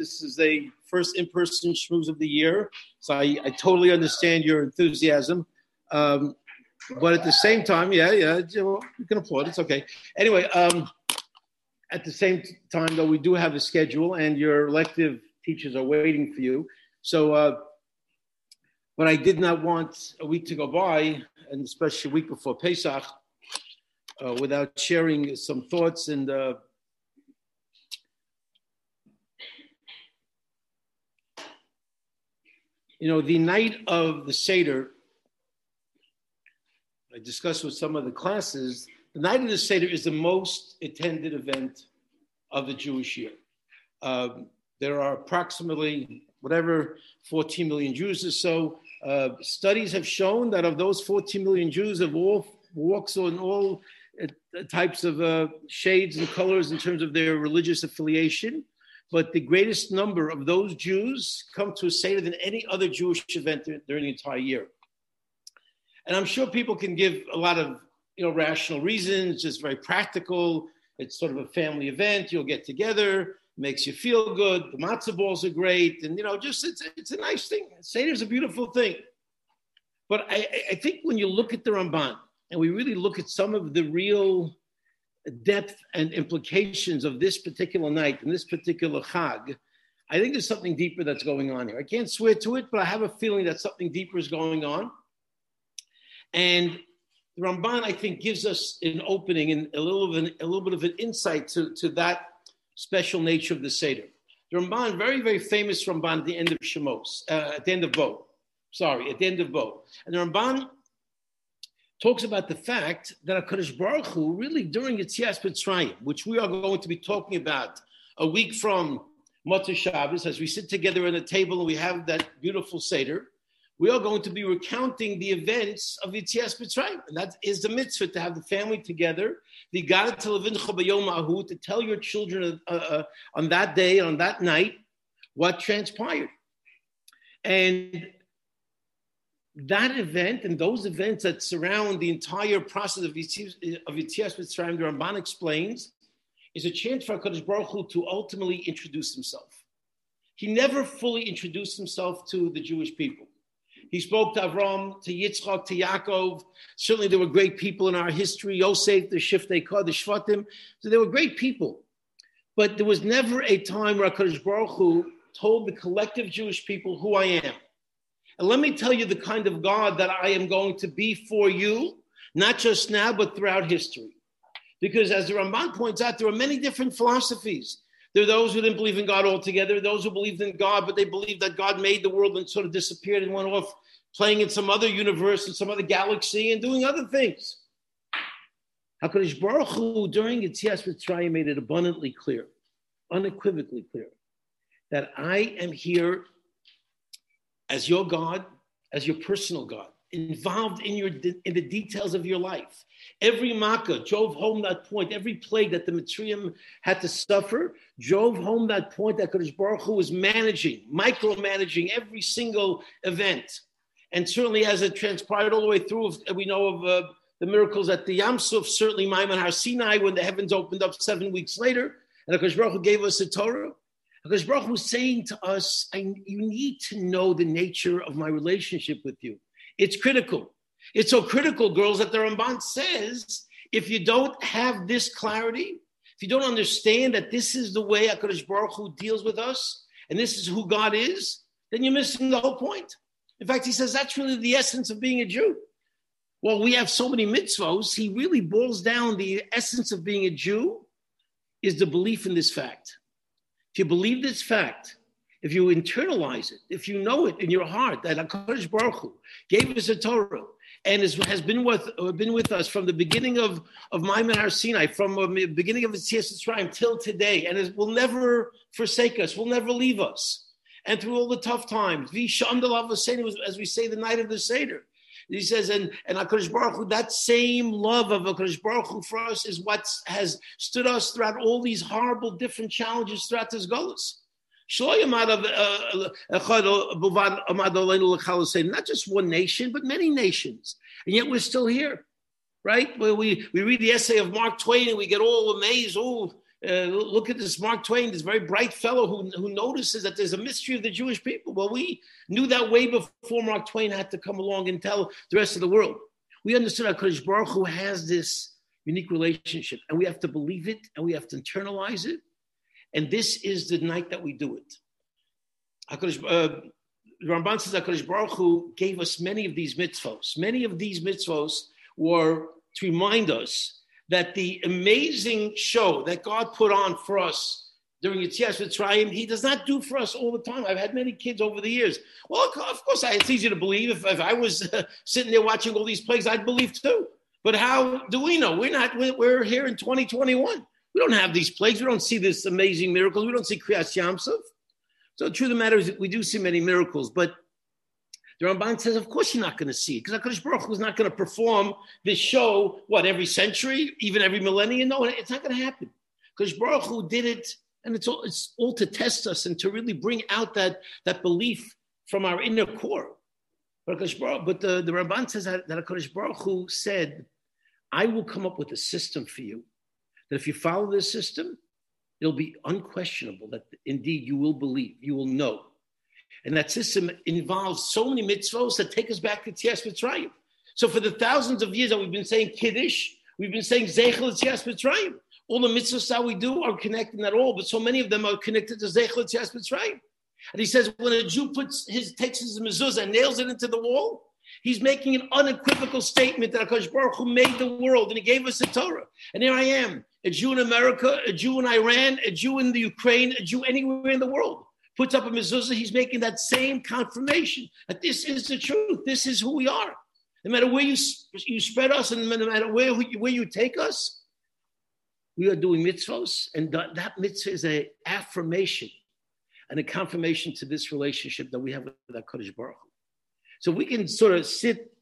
This is a first in-person schmooze of the year, so I, I totally understand your enthusiasm. Um, but at the same time, yeah, yeah, you can applaud. It's okay. Anyway, um, at the same time, though, we do have a schedule, and your elective teachers are waiting for you. So, uh, but I did not want a week to go by, and especially a week before Pesach, uh, without sharing some thoughts and. Uh, you know, the night of the Seder, I discussed with some of the classes, the night of the Seder is the most attended event of the Jewish year. Um, there are approximately, whatever, 14 million Jews or so. Uh, studies have shown that of those 14 million Jews of all walks on all uh, types of uh, shades and colors in terms of their religious affiliation, but the greatest number of those Jews come to a Seder than any other Jewish event during the entire year. And I'm sure people can give a lot of you know rational reasons, just very practical. It's sort of a family event. You'll get together, makes you feel good. The matzah balls are great, and you know, just it's it's a nice thing. Seder is a beautiful thing. But I, I think when you look at the Ramban and we really look at some of the real depth and implications of this particular night and this particular chag, I think there's something deeper that's going on here. I can't swear to it, but I have a feeling that something deeper is going on. And the Ramban, I think, gives us an opening and a little, an, a little bit of an insight to, to that special nature of the Seder. The Ramban, very, very famous Ramban at the end of Shemos, uh, at the end of Bo. Sorry, at the end of Bo. And the Ramban talks about the fact that HaKadosh Baruch Hu, really during Yitzias Mitzrayim, which we are going to be talking about a week from Motzei Shabbos, as we sit together at a table and we have that beautiful Seder, we are going to be recounting the events of Yitzias Mitzrayim. And that is the mitzvah to have the family together. The to tell your children uh, uh, on that day, on that night, what transpired. And that event and those events that surround the entire process of Yitzias, Mitzrayim, the Ramban explains, is a chance for HaKadosh Baruch Hu to ultimately introduce himself. He never fully introduced himself to the Jewish people. He spoke to Avram, to Yitzchak, to Yaakov. Certainly, there were great people in our history. Yosef, the Shiftei the Shvatim. So there were great people. But there was never a time where HaKadosh Baruch Hu told the collective Jewish people who I am. And let me tell you the kind of God that I am going to be for you, not just now, but throughout history. Because as the Ramban points out, there are many different philosophies. There are those who didn't believe in God altogether, those who believed in God, but they believed that God made the world and sort of disappeared and went off playing in some other universe, in some other galaxy, and doing other things. HaKadosh Baruch Hu, during its Yitzias Mitzrayim, made it abundantly clear, unequivocally clear, that I am here as your God, as your personal God, involved in, your, in the details of your life. Every makkah drove home that point. Every plague that the Mitzrayim had to suffer drove home that point that Kadosh Baruch Hu was managing, micromanaging every single event. And certainly, as it transpired all the way through, we know of uh, the miracles at the Yam Suf, certainly Ma'amad Har Sinai, when the heavens opened up seven weeks later, and Akash Baruch Hu gave us the Torah. Akash Baruch Hu was saying to us, I, you need to know the nature of my relationship with you. It's critical. It's so critical, girls, that the Ramban says if you don't have this clarity, if you don't understand that this is the way HaKadosh Baruch Hu deals with us, and this is who God is, then you're missing the whole point. In fact, he says that's really the essence of being a Jew. Well, we have so many mitzvos, he really boils down the essence of being a Jew is the belief in this fact. If you believe this fact, if you internalize it, if you know it in your heart that HaKadosh Baruch Hu gave us a Torah and is, has been with, uh, been with us from the beginning of, of Ma'amad Har Sinai, from the beginning of the its Yisrael till today, and it will never forsake us, will never leave us and through all the tough times. As we say the night of the Seder. He says, and, and HaKadosh Baruch Hu, that same love of HaKadosh Baruch Hu for us is what has stood us throughout all these horrible different challenges throughout this Golas. Uh, not just one nation, but many nations. And yet we're still here, right? Where we, we read the essay of Mark Twain and we get all amazed. Oh, Uh, look at this Mark Twain, this very bright fellow who, who notices that there's a mystery of the Jewish people. Well, we knew that way before Mark Twain had to come along and tell the rest of the world. We understood how Kodesh Baruch Hu has this unique relationship, and we have to believe it and we have to internalize it. And this is the night that we do it. HaKadosh, uh, Ramban says HaKadosh Baruch Hu gave us many of these mitzvos. Many of these mitzvos were to remind us that the amazing show that God put on for us during Yitzias Mitzrayim, He does not do for us all the time. I've had many kids over the years. Well, of course, it's easy to believe. If, if I was uh, sitting there watching all these plays, I'd believe too. But how do we know? We're not. We're here in 2021. We don't have these plagues. We don't see this amazing miracles. We don't see Kriyas Yam Suf. So the truth of the matter is, we do see many miracles, but the Ramban says, of course you're not going to see it, because HaKadosh Baruch Hu is not going to perform this show, what, every century, even every millennium? No, it's not going to happen. Because Baruch Hu did it, and it's all, it's all to test us and to really bring out that, that belief from our inner core. But, Baruch, but the, the Ramban says that, that HaKadosh Baruch Hu said, I will come up with a system for you, that if you follow this system, it'll be unquestionable that indeed you will believe, you will know and that system involves so many mitzvahs that take us back to Tzias Mitzrayim. So for the thousands of years that we've been saying Kiddush, we've been saying Zeichel Tzias Mitzrayim. All the mitzvahs that we do are connected, not all, but so many of them are connected to Zeichel Tzias Mitzrayim. And he says when a Jew puts his takes his mezuzah and nails it into the wall, he's making an unequivocal statement that Akash Baruch Hu made the world and he gave us the Torah. And here I am, a Jew in America, a Jew in Iran, a Jew in the Ukraine, a Jew anywhere in the world puts up a mezuzah, he's making that same confirmation that this is the truth. This is who we are. No matter where you, you spread us and no matter where, where you take us, we are doing mitzvahs. And that, that mitzvah is an affirmation and a confirmation to this relationship that we have with HaKadosh Baruch So we can sort of sit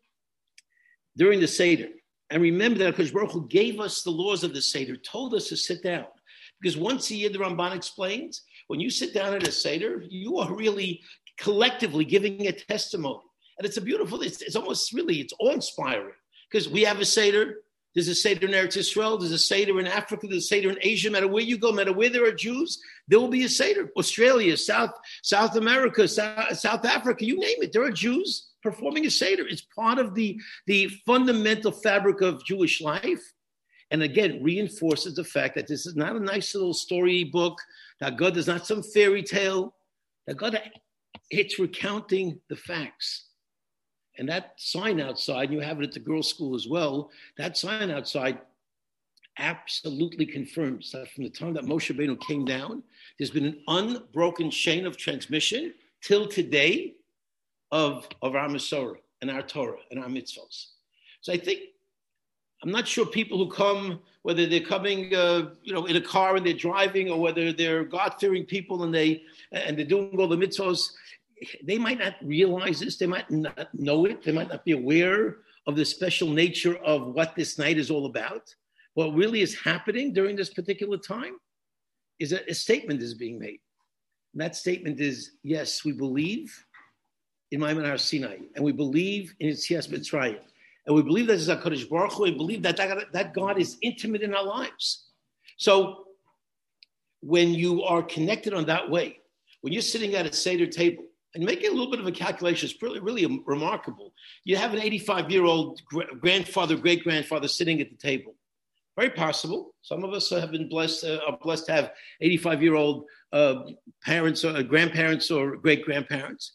during the Seder and remember that HaKadosh Baruch Hu gave us the laws of the Seder, told us to sit down. Because once a year, the Ramban explains, when you sit down at a Seder, you are really collectively giving a testimony. And it's a beautiful, it's, it's almost really, it's awe-inspiring. Because we have a Seder, there's a Seder in Eretz Israel, there's a Seder in Africa, there's a Seder in Asia. No matter where you go, no matter where there are Jews, there will be a Seder. Australia, South, South America, South, South Africa, you name it, there are Jews performing a Seder. It's part of the, the fundamental fabric of Jewish life. And again, reinforces the fact that this is not a nice little story book that God is not some fairy tale. That God, it's recounting the facts. And that sign outside, you have it at the girls' school as well, that sign outside absolutely confirms that from the time that Moshe Rabbeinu came down, there's been an unbroken chain of transmission till today of, of our Masorah and our Torah and our mitzvahs. So I think I'm not sure people who come, whether they're coming, uh, you know, in a car and they're driving, or whether they're God-fearing people and they and they're doing all the mitzvahs. They might not realize this. They might not know it. They might not be aware of the special nature of what this night is all about. What really is happening during this particular time is that a statement is being made. And that statement is: Yes, we believe in Ma'amad Har Sinai, and we believe in Yitzias Mitzrayim and we believe that is HaKadosh Baruch Hu, we believe that, that that God is intimate in our lives. So when you are connected on that way, when you're sitting at a Seder table, and making a little bit of a calculation, it's really, really remarkable. You have an 85 year old grandfather, great grandfather sitting at the table. Very possible. Some of us have been blessed, uh, are blessed to have 85 year old uh, parents or uh, grandparents or great grandparents.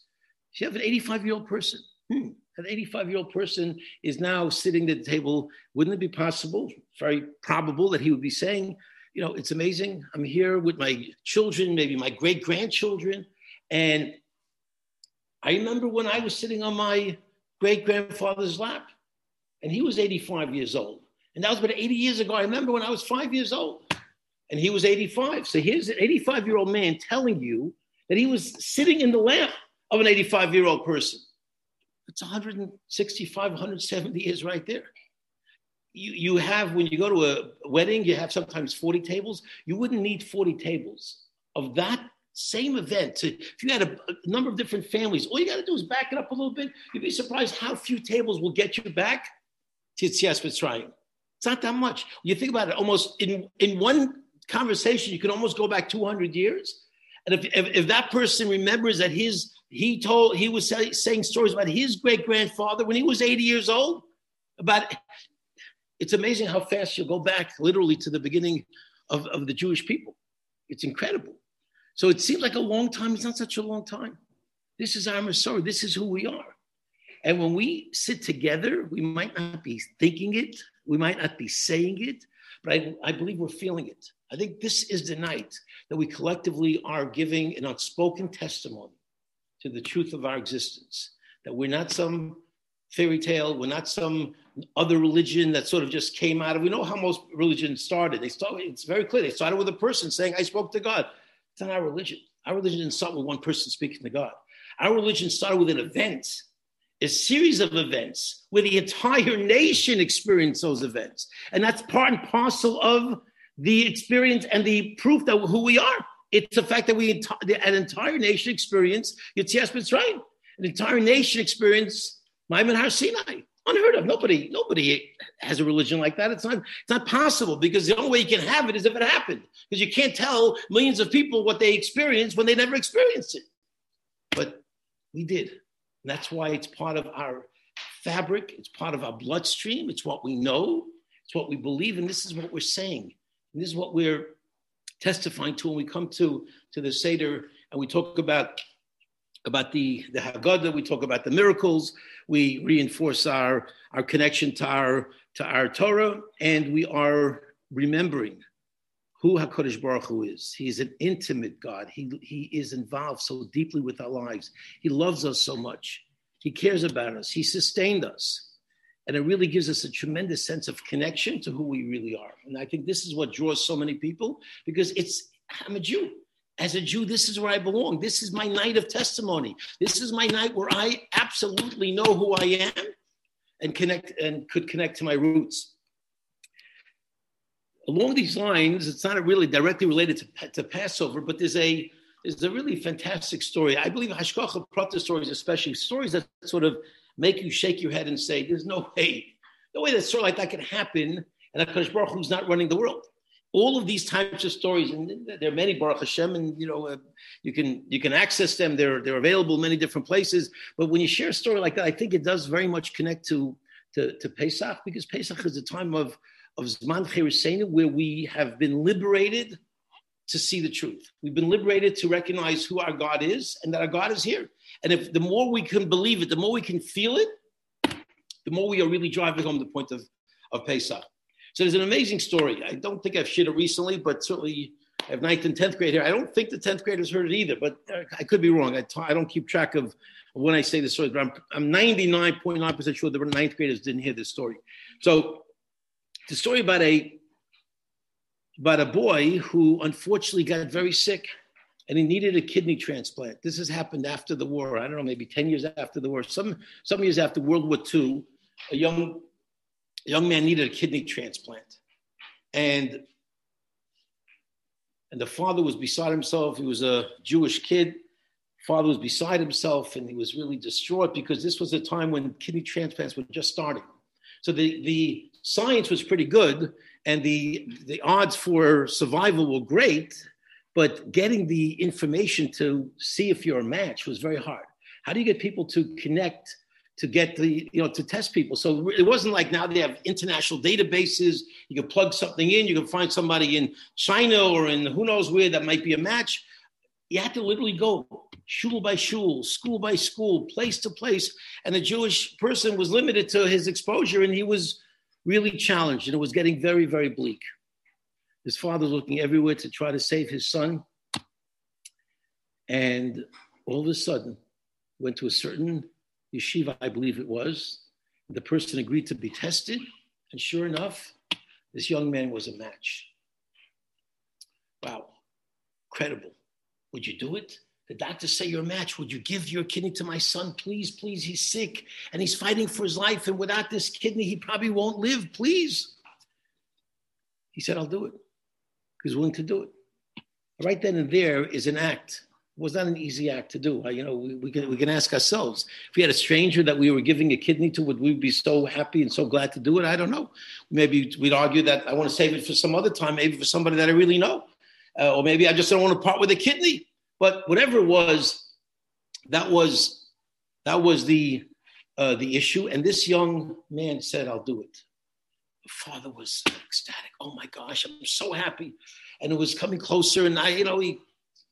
You have an 85 year old person. Hmm. An 85 year old person is now sitting at the table. Wouldn't it be possible, very probable, that he would be saying, you know, it's amazing. I'm here with my children, maybe my great grandchildren. And I remember when I was sitting on my great grandfather's lap, and he was 85 years old. And that was about 80 years ago. I remember when I was five years old, and he was 85. So here's an 85 year old man telling you that he was sitting in the lap of an 85 year old person. It's 165, 170 years right there. You, you have, when you go to a wedding, you have sometimes 40 tables. You wouldn't need 40 tables of that same event. If you had a, a number of different families, all you got to do is back it up a little bit. You'd be surprised how few tables will get you back to Yitzias Mitzrayim. It's not that much. You think about it, almost in, in one conversation, you can almost go back 200 years. And if, if, if that person remembers that his he told he was say, saying stories about his great grandfather when he was 80 years old, about it's amazing how fast you'll go back literally to the beginning of, of the Jewish people. It's incredible. So it seems like a long time. It's not such a long time. This is our Masorah. This is who we are. And when we sit together, we might not be thinking it, we might not be saying it, but I, I believe we're feeling it. I think this is the night that we collectively are giving an unspoken testimony to the truth of our existence. That we're not some fairy tale, we're not some other religion that sort of just came out of. We know how most religions started. They started, it's very clear. They started with a person saying, I spoke to God. It's not our religion. Our religion didn't start with one person speaking to God. Our religion started with an event, a series of events where the entire nation experienced those events. And that's part and parcel of the experience and the proof that who we are. It's the fact that we, an entire nation experienced Yetzias Mitzrayim, an entire nation experienced Ma'amad Har Sinai. Unheard of. Nobody, nobody has a religion like that. It's not, it's not possible because the only way you can have it is if it happened. Because you can't tell millions of people what they experienced when they never experienced it. But we did. And that's why it's part of our fabric, it's part of our bloodstream, it's what we know, it's what we believe, and this is what we're saying. And this is what we're testifying to when we come to, to the Seder and we talk about, about the, the Haggadah, we talk about the miracles, we reinforce our, our connection to our, to our Torah, and we are remembering who HaKadosh Baruch Hu is. He's an intimate God. He, he is involved so deeply with our lives. He loves us so much. He cares about us. He sustained us. And it really gives us a tremendous sense of connection to who we really are. And I think this is what draws so many people because it's, I'm a Jew. As a Jew, this is where I belong. This is my night of testimony. This is my night where I absolutely know who I am and connect and could connect to my roots along these lines, it's not really directly related to, to Passover, but there's a there's a really fantastic story. I believe Hashgacha Pratis stories, especially stories that sort of make you shake your head and say, "There's no way, no way that sort of like that can happen." And Hakadosh Baruch Hu's not running the world. All of these types of stories, and there are many Baruch Hashem, and you know uh, you can you can access them. They're they're available many different places. But when you share a story like that, I think it does very much connect to to, to Pesach because Pesach is a time of of Zman Cheiruseinu, where we have been liberated to see the truth. We've been liberated to recognize who our God is and that our God is here. And if the more we can believe it, the more we can feel it, the more we are really driving home the point of, of Pesach. So there's an amazing story. I don't think I've shared it recently, but certainly I have ninth and 10th grade here. I don't think the 10th graders heard it either, but I could be wrong. I t- I don't keep track of when I say the story, but I'm, I'm 99.9% sure the ninth graders didn't hear this story. So the story about a about a boy who unfortunately got very sick and he needed a kidney transplant. This has happened after the war. I don't know, maybe 10 years after the war, some some years after World War II, a young a young man needed a kidney transplant. And and the father was beside himself. He was a Jewish kid. Father was beside himself and he was really distraught because this was a time when kidney transplants were just starting. So the, the science was pretty good and the, the odds for survival were great, but getting the information to see if you're a match was very hard. How do you get people to connect to get the, you know, to test people? So it wasn't like now they have international databases. You can plug something in, you can find somebody in China or in who knows where that might be a match. You had to literally go shul by shul, school by school, place to place. And the Jewish person was limited to his exposure and he was really challenged and it was getting very, very bleak. His father was looking everywhere to try to save his son. And all of a sudden, went to a certain yeshiva, I believe it was. The person agreed to be tested. And sure enough, this young man was a match. Wow, credible. Would you do it? The doctors say you're a match. Would you give your kidney to my son? Please, please. He's sick and he's fighting for his life. And without this kidney, he probably won't live. Please. He said, I'll do it. He's willing to do it. Right then and there is an act was not an easy act to do. You know, we, we, can, we can ask ourselves if we had a stranger that we were giving a kidney to, would we be so happy and so glad to do it? I don't know. Maybe we'd argue that I want to save it for some other time, maybe for somebody that I really know. Uh, or maybe I just don't want to part with a kidney. But whatever it was, that was that was the uh, the issue. And this young man said, "I'll do it." The father was ecstatic. Oh my gosh, I'm so happy, and it was coming closer. And I, you know, he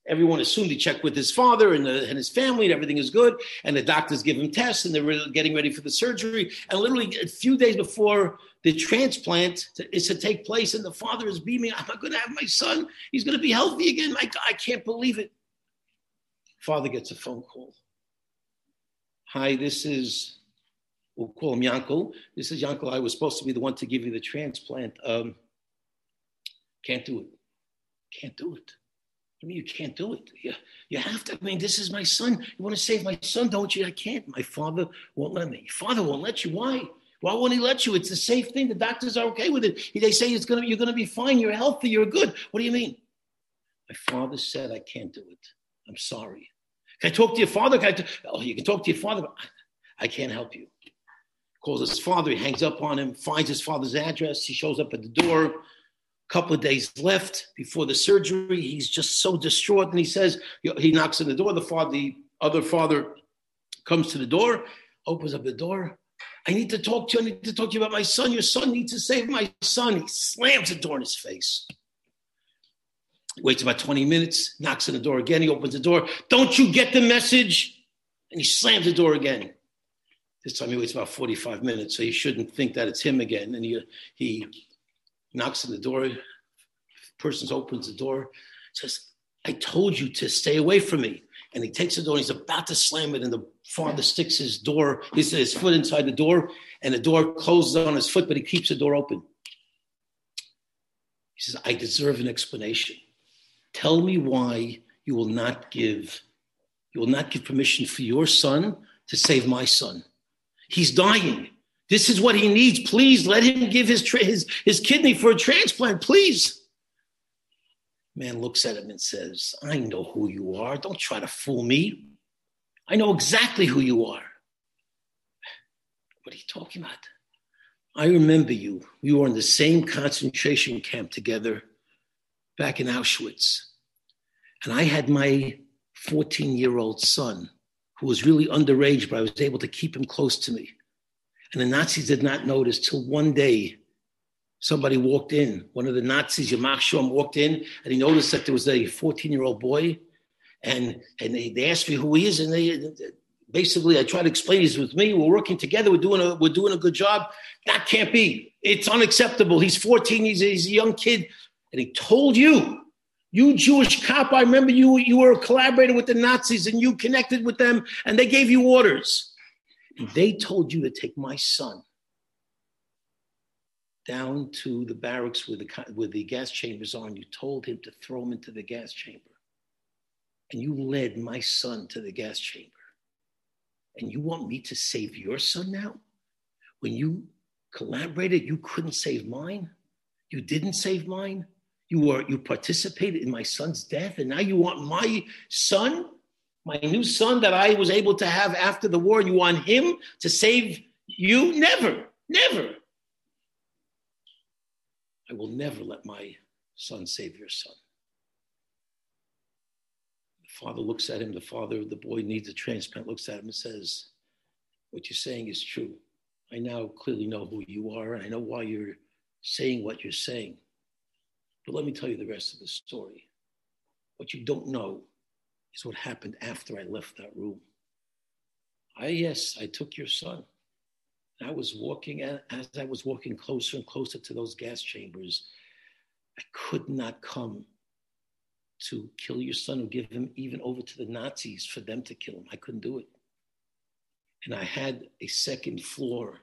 everyone assumed he checked with his father and, the, and, his family and everything is good and the doctors give him tests and they're getting ready for the surgery and literally a few days before the transplant is to take place and the father is beaming i'm going to have my son he's going to be healthy again I, I can't believe it father gets a phone call hi this is we'll call him Yankel. This is Yankel. I was supposed to be the one to give you the transplant. Um, can't do it. Can't do it. I mean, you can't do it. You, you have to. I mean, this is my son. You want to save my son, don't you? I can't. My father won't let me. Your father won't let you. Why? Why won't he let you? It's the safe thing. The doctors are okay with it. They say it's gonna, you're going to be fine. You're healthy. You're good. What do you mean? My father said I can't do it. I'm sorry. Can I talk to your father? Can I t- oh, you can talk to your father, I can't help you. Calls his father. He hangs up on him. Finds his father's address. He shows up at the door A couple of days left before the surgery. He's just so distraught. And he says, he knocks on the door. The father, the other father comes to the door, opens up the door. I need to talk to you. I need to talk to you about my son. Your son needs to save my son. He slams the door in his face. Waits about 20 minutes, knocks on the door again. He opens the door. Don't you get the message? And he slams the door again. This time he waits about 45 minutes, so you shouldn't think that it's him again. And he, he knocks on the door. Person opens the door, says, I told you to stay away from me. And he takes the door and he's about to slam it, and the father sticks his door, his, his foot inside the door, and the door closes on his foot, but he keeps the door open. He says, I deserve an explanation. Tell me why you will not give, you will not give permission for your son to save my son. He's dying. This is what he needs. Please let him give his, tra- his, his kidney for a transplant, please. Man looks at him and says, I know who you are. Don't try to fool me. I know exactly who you are. What are you talking about? I remember you. We were in the same concentration camp together back in Auschwitz. And I had my 14 year old son who was really underage, but I was able to keep him close to me. And the Nazis did not notice till one day somebody walked in. One of the Nazis, Yamach Shom, walked in and he noticed that there was a 14 year old boy. And, and they, they asked me who he is. And they basically, I tried to explain he's with me. We're working together. We're doing a, we're doing a good job. That can't be. It's unacceptable. He's 14. He's, he's a young kid. And he told you, you Jewish cop, I remember you, you were a collaborator with the Nazis and you connected with them and they gave you orders. And they told you to take my son down to the barracks where the, where the gas chambers are, and you told him to throw him into the gas chamber. And you led my son to the gas chamber. And you want me to save your son now? When you collaborated, you couldn't save mine. You didn't save mine. You were you participated in my son's death, and now you want my son my new son that I was able to have after the war, you want him to save you? Never, never. I will never let my son save your son. The father looks at him, the father, the boy needs a transplant, looks at him and says, What you're saying is true. I now clearly know who you are, and I know why you're saying what you're saying. But let me tell you the rest of the story. What you don't know is what happened after I left that room. I, yes, I took your son. I was walking, as I was walking closer and closer to those gas chambers, I could not come to kill your son or give him even over to the Nazis for them to kill him. I couldn't do it. And I had a second floor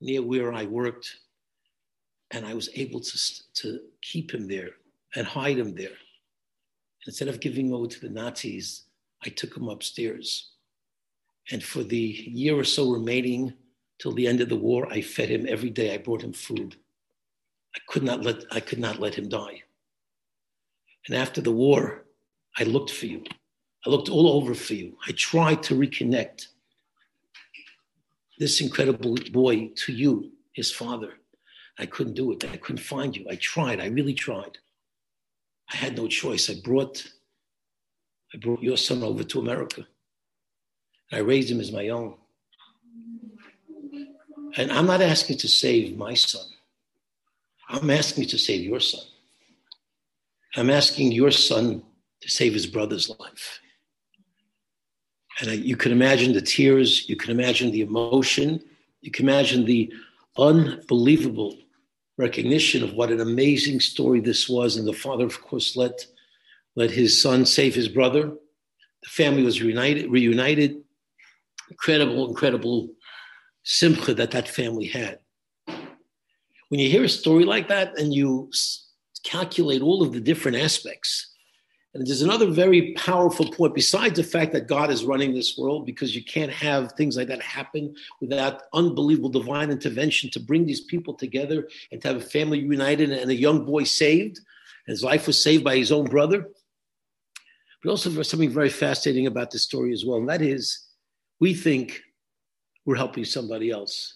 near where I worked, and I was able to, to keep him there and hide him there. Instead of giving him over to the Nazis, I took him upstairs. And for the year or so remaining till the end of the war, I fed him every day. I brought him food. I could not let, I could not let him die. And after the war, I looked for you. I looked all over for you. I tried to reconnect this incredible boy to you, his father. I couldn't do it. I couldn't find you. I tried. I really tried. I had no choice. I brought, I brought your son over to America. I raised him as my own. And I'm not asking to save my son. I'm asking to save your son. I'm asking your son to save his brother's life. And I, you can imagine the tears, you can imagine the emotion, you can imagine the unbelievable recognition of what an amazing story this was. And the father, of course, let, let his son save his brother. The family was reunited, reunited. Incredible, incredible simcha that that family had. When you hear a story like that and you calculate all of the different aspects, and there's another very powerful point, besides the fact that God is running this world, because you can't have things like that happen without unbelievable divine intervention to bring these people together and to have a family united and a young boy saved. His life was saved by his own brother. But also, there's something very fascinating about this story as well, and that is we think we're helping somebody else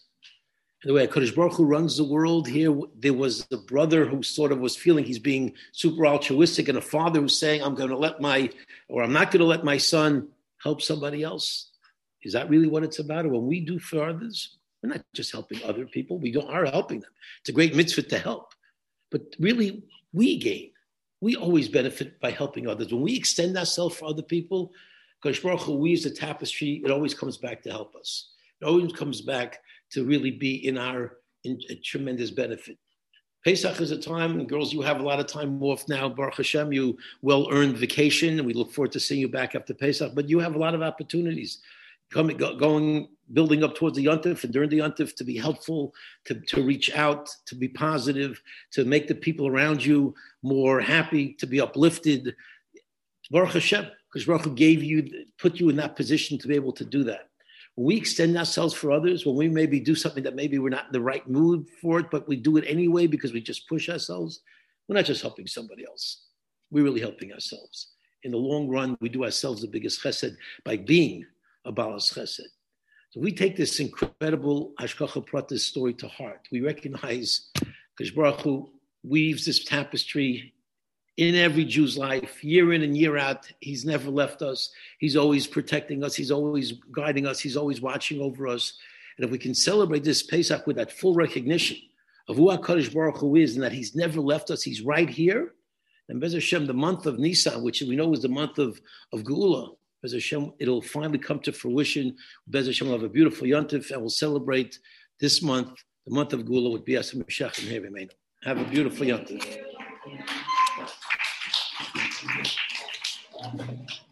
the way Kodesh Baruch Hu runs the world, here there was the brother who sort of was feeling he's being super altruistic, and a father who's saying, "I'm going to let my, or I'm not going to let my son help somebody else." Is that really what it's about? Or when we do for others, we're not just helping other people; we are helping them. It's a great mitzvah to help, but really, we gain. We always benefit by helping others. When we extend ourselves for other people, Kodesh Baruch Hu weaves the tapestry. It always comes back to help us. It always comes back to really be in our in tremendous benefit. Pesach is a time, girls, you have a lot of time off now. Baruch Hashem, you well earned vacation, we look forward to seeing you back after Pesach. But you have a lot of opportunities coming, going, building up towards the Yontif and during the Yontif to be helpful, to, to reach out, to be positive, to make the people around you more happy, to be uplifted. Baruch Hashem, because Baruch gave you, put you in that position to be able to do that we extend ourselves for others, when we maybe do something that maybe we're not in the right mood for it, but we do it anyway because we just push ourselves, we're not just helping somebody else. We're really helping ourselves. In the long run, we do ourselves the biggest chesed by being a balas chesed. So we take this incredible Hashgacha Pratis story to heart. We recognize Kash Baruch Hu weaves this tapestry in every Jew's life, year in and year out. He's never left us. He's always protecting us. He's always guiding us. He's always watching over us. And if we can celebrate this Pesach with that full recognition of who HaKadosh Baruch Hu is and that he's never left us, he's right here. And Bez Hashem, the month of Nisan, which we know is the month of, of Geula, Bez Hashem, it'll finally come to fruition. Bez Hashem will have a beautiful Yontif and we'll celebrate this month, the month of Geula with Bias Moshiach and Have a beautiful Yontif. Thank you.